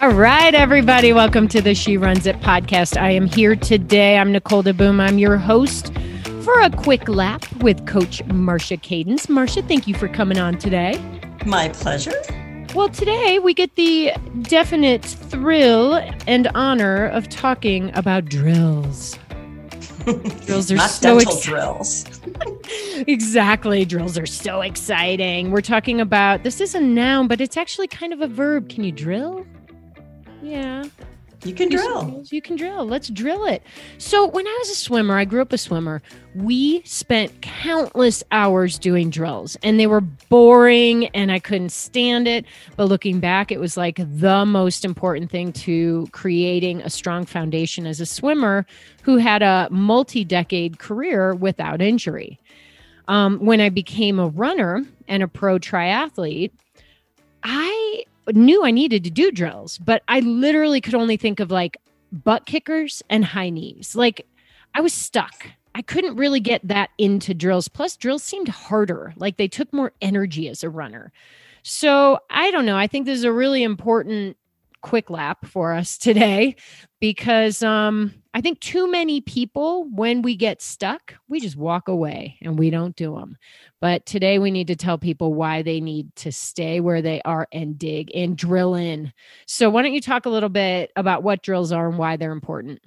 All right, everybody, welcome to the She Runs It podcast. I am here today. I'm Nicole DeBoom. I'm your host for a quick lap with Coach Marcia Cadence. Marcia, thank you for coming on today. My pleasure. Well, today we get the definite thrill and honor of talking about drills. drills are Not so dental ex- drills. exactly. Drills are so exciting. We're talking about this is a noun, but it's actually kind of a verb. Can you drill? Yeah. You can drill. You can drill. Let's drill it. So, when I was a swimmer, I grew up a swimmer. We spent countless hours doing drills, and they were boring and I couldn't stand it. But looking back, it was like the most important thing to creating a strong foundation as a swimmer who had a multi decade career without injury. Um, when I became a runner and a pro triathlete, I knew I needed to do drills, but I literally could only think of like butt kickers and high knees. Like I was stuck. I couldn't really get that into drills. Plus, drills seemed harder, like they took more energy as a runner. So I don't know. I think this is a really important quick lap for us today because um, I think too many people, when we get stuck, we just walk away and we don't do them. But today we need to tell people why they need to stay where they are and dig and drill in. So, why don't you talk a little bit about what drills are and why they're important?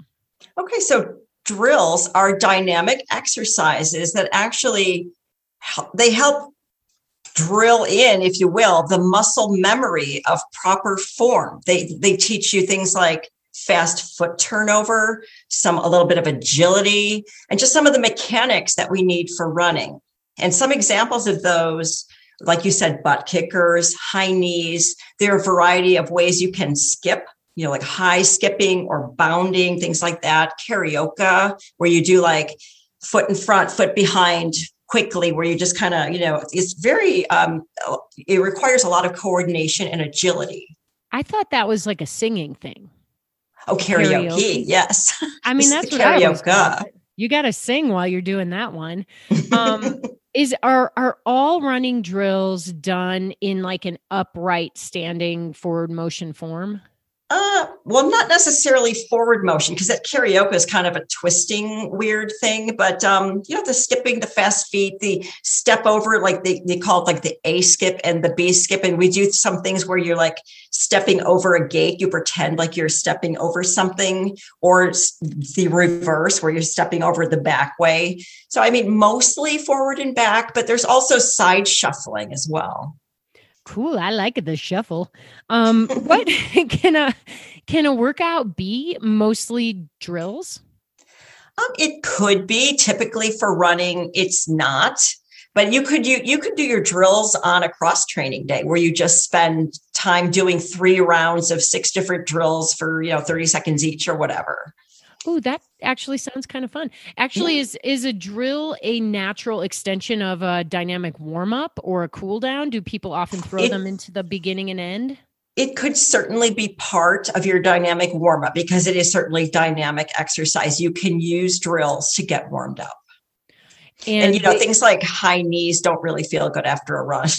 Okay, so drills are dynamic exercises that actually they help drill in, if you will, the muscle memory of proper form. They they teach you things like fast foot turnover, some a little bit of agility, and just some of the mechanics that we need for running. And some examples of those, like you said, butt kickers, high knees. There are a variety of ways you can skip, you know, like high skipping or bounding, things like that. Karaoke, where you do like foot in front, foot behind quickly, where you just kind of, you know, it's very, um, it requires a lot of coordination and agility. I thought that was like a singing thing. Oh, karaoke. karaoke. Yes. I mean, that's what karaoke. I You got to sing while you're doing that one. Um, is are are all running drills done in like an upright standing forward motion form? Uh, well, not necessarily forward motion because that karaoke is kind of a twisting weird thing. But um, you know, the skipping, the fast feet, the step over, like they, they call it like the A skip and the B skip. And we do some things where you're like stepping over a gate. You pretend like you're stepping over something, or the reverse where you're stepping over the back way. So I mean, mostly forward and back, but there's also side shuffling as well. Cool. I like the shuffle. Um, what can a can a workout be? Mostly drills. Um, it could be. Typically for running, it's not. But you could you you could do your drills on a cross training day where you just spend time doing three rounds of six different drills for you know 30 seconds each or whatever. Oh, that actually sounds kind of fun. Actually, yeah. is is a drill a natural extension of a dynamic warm up or a cool down? Do people often throw it, them into the beginning and end? It could certainly be part of your dynamic warm up because it is certainly dynamic exercise. You can use drills to get warmed up. And, and you know, they, things like high knees don't really feel good after a run.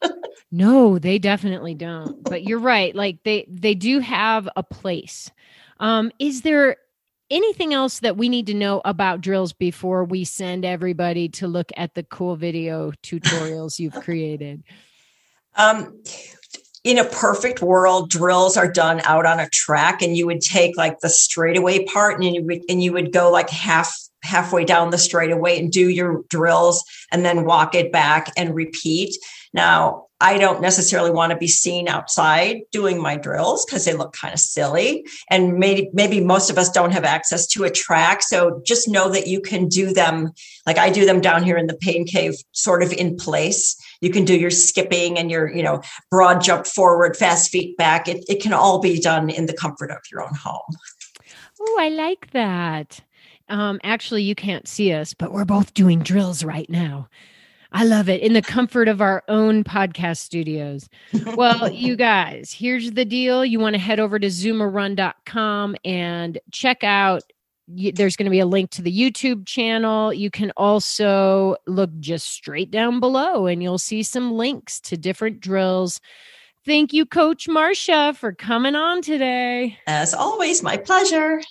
no, they definitely don't. But you're right. Like they they do have a place. Um, is there anything else that we need to know about drills before we send everybody to look at the cool video tutorials you've created? Um, in a perfect world, drills are done out on a track, and you would take like the straightaway part, and you would and you would go like half halfway down the straightaway and do your drills, and then walk it back and repeat. Now, I don't necessarily want to be seen outside doing my drills because they look kind of silly. And maybe, maybe most of us don't have access to a track. So just know that you can do them like I do them down here in the pain cave, sort of in place. You can do your skipping and your, you know, broad jump forward, fast feet back. It, it can all be done in the comfort of your own home. Oh, I like that. Um, actually, you can't see us, but we're both doing drills right now. I love it in the comfort of our own podcast studios. Well, you guys, here's the deal. You want to head over to zoomerun.com and check out there's going to be a link to the YouTube channel. You can also look just straight down below and you'll see some links to different drills Thank you, Coach Marcia, for coming on today. As always, my pleasure.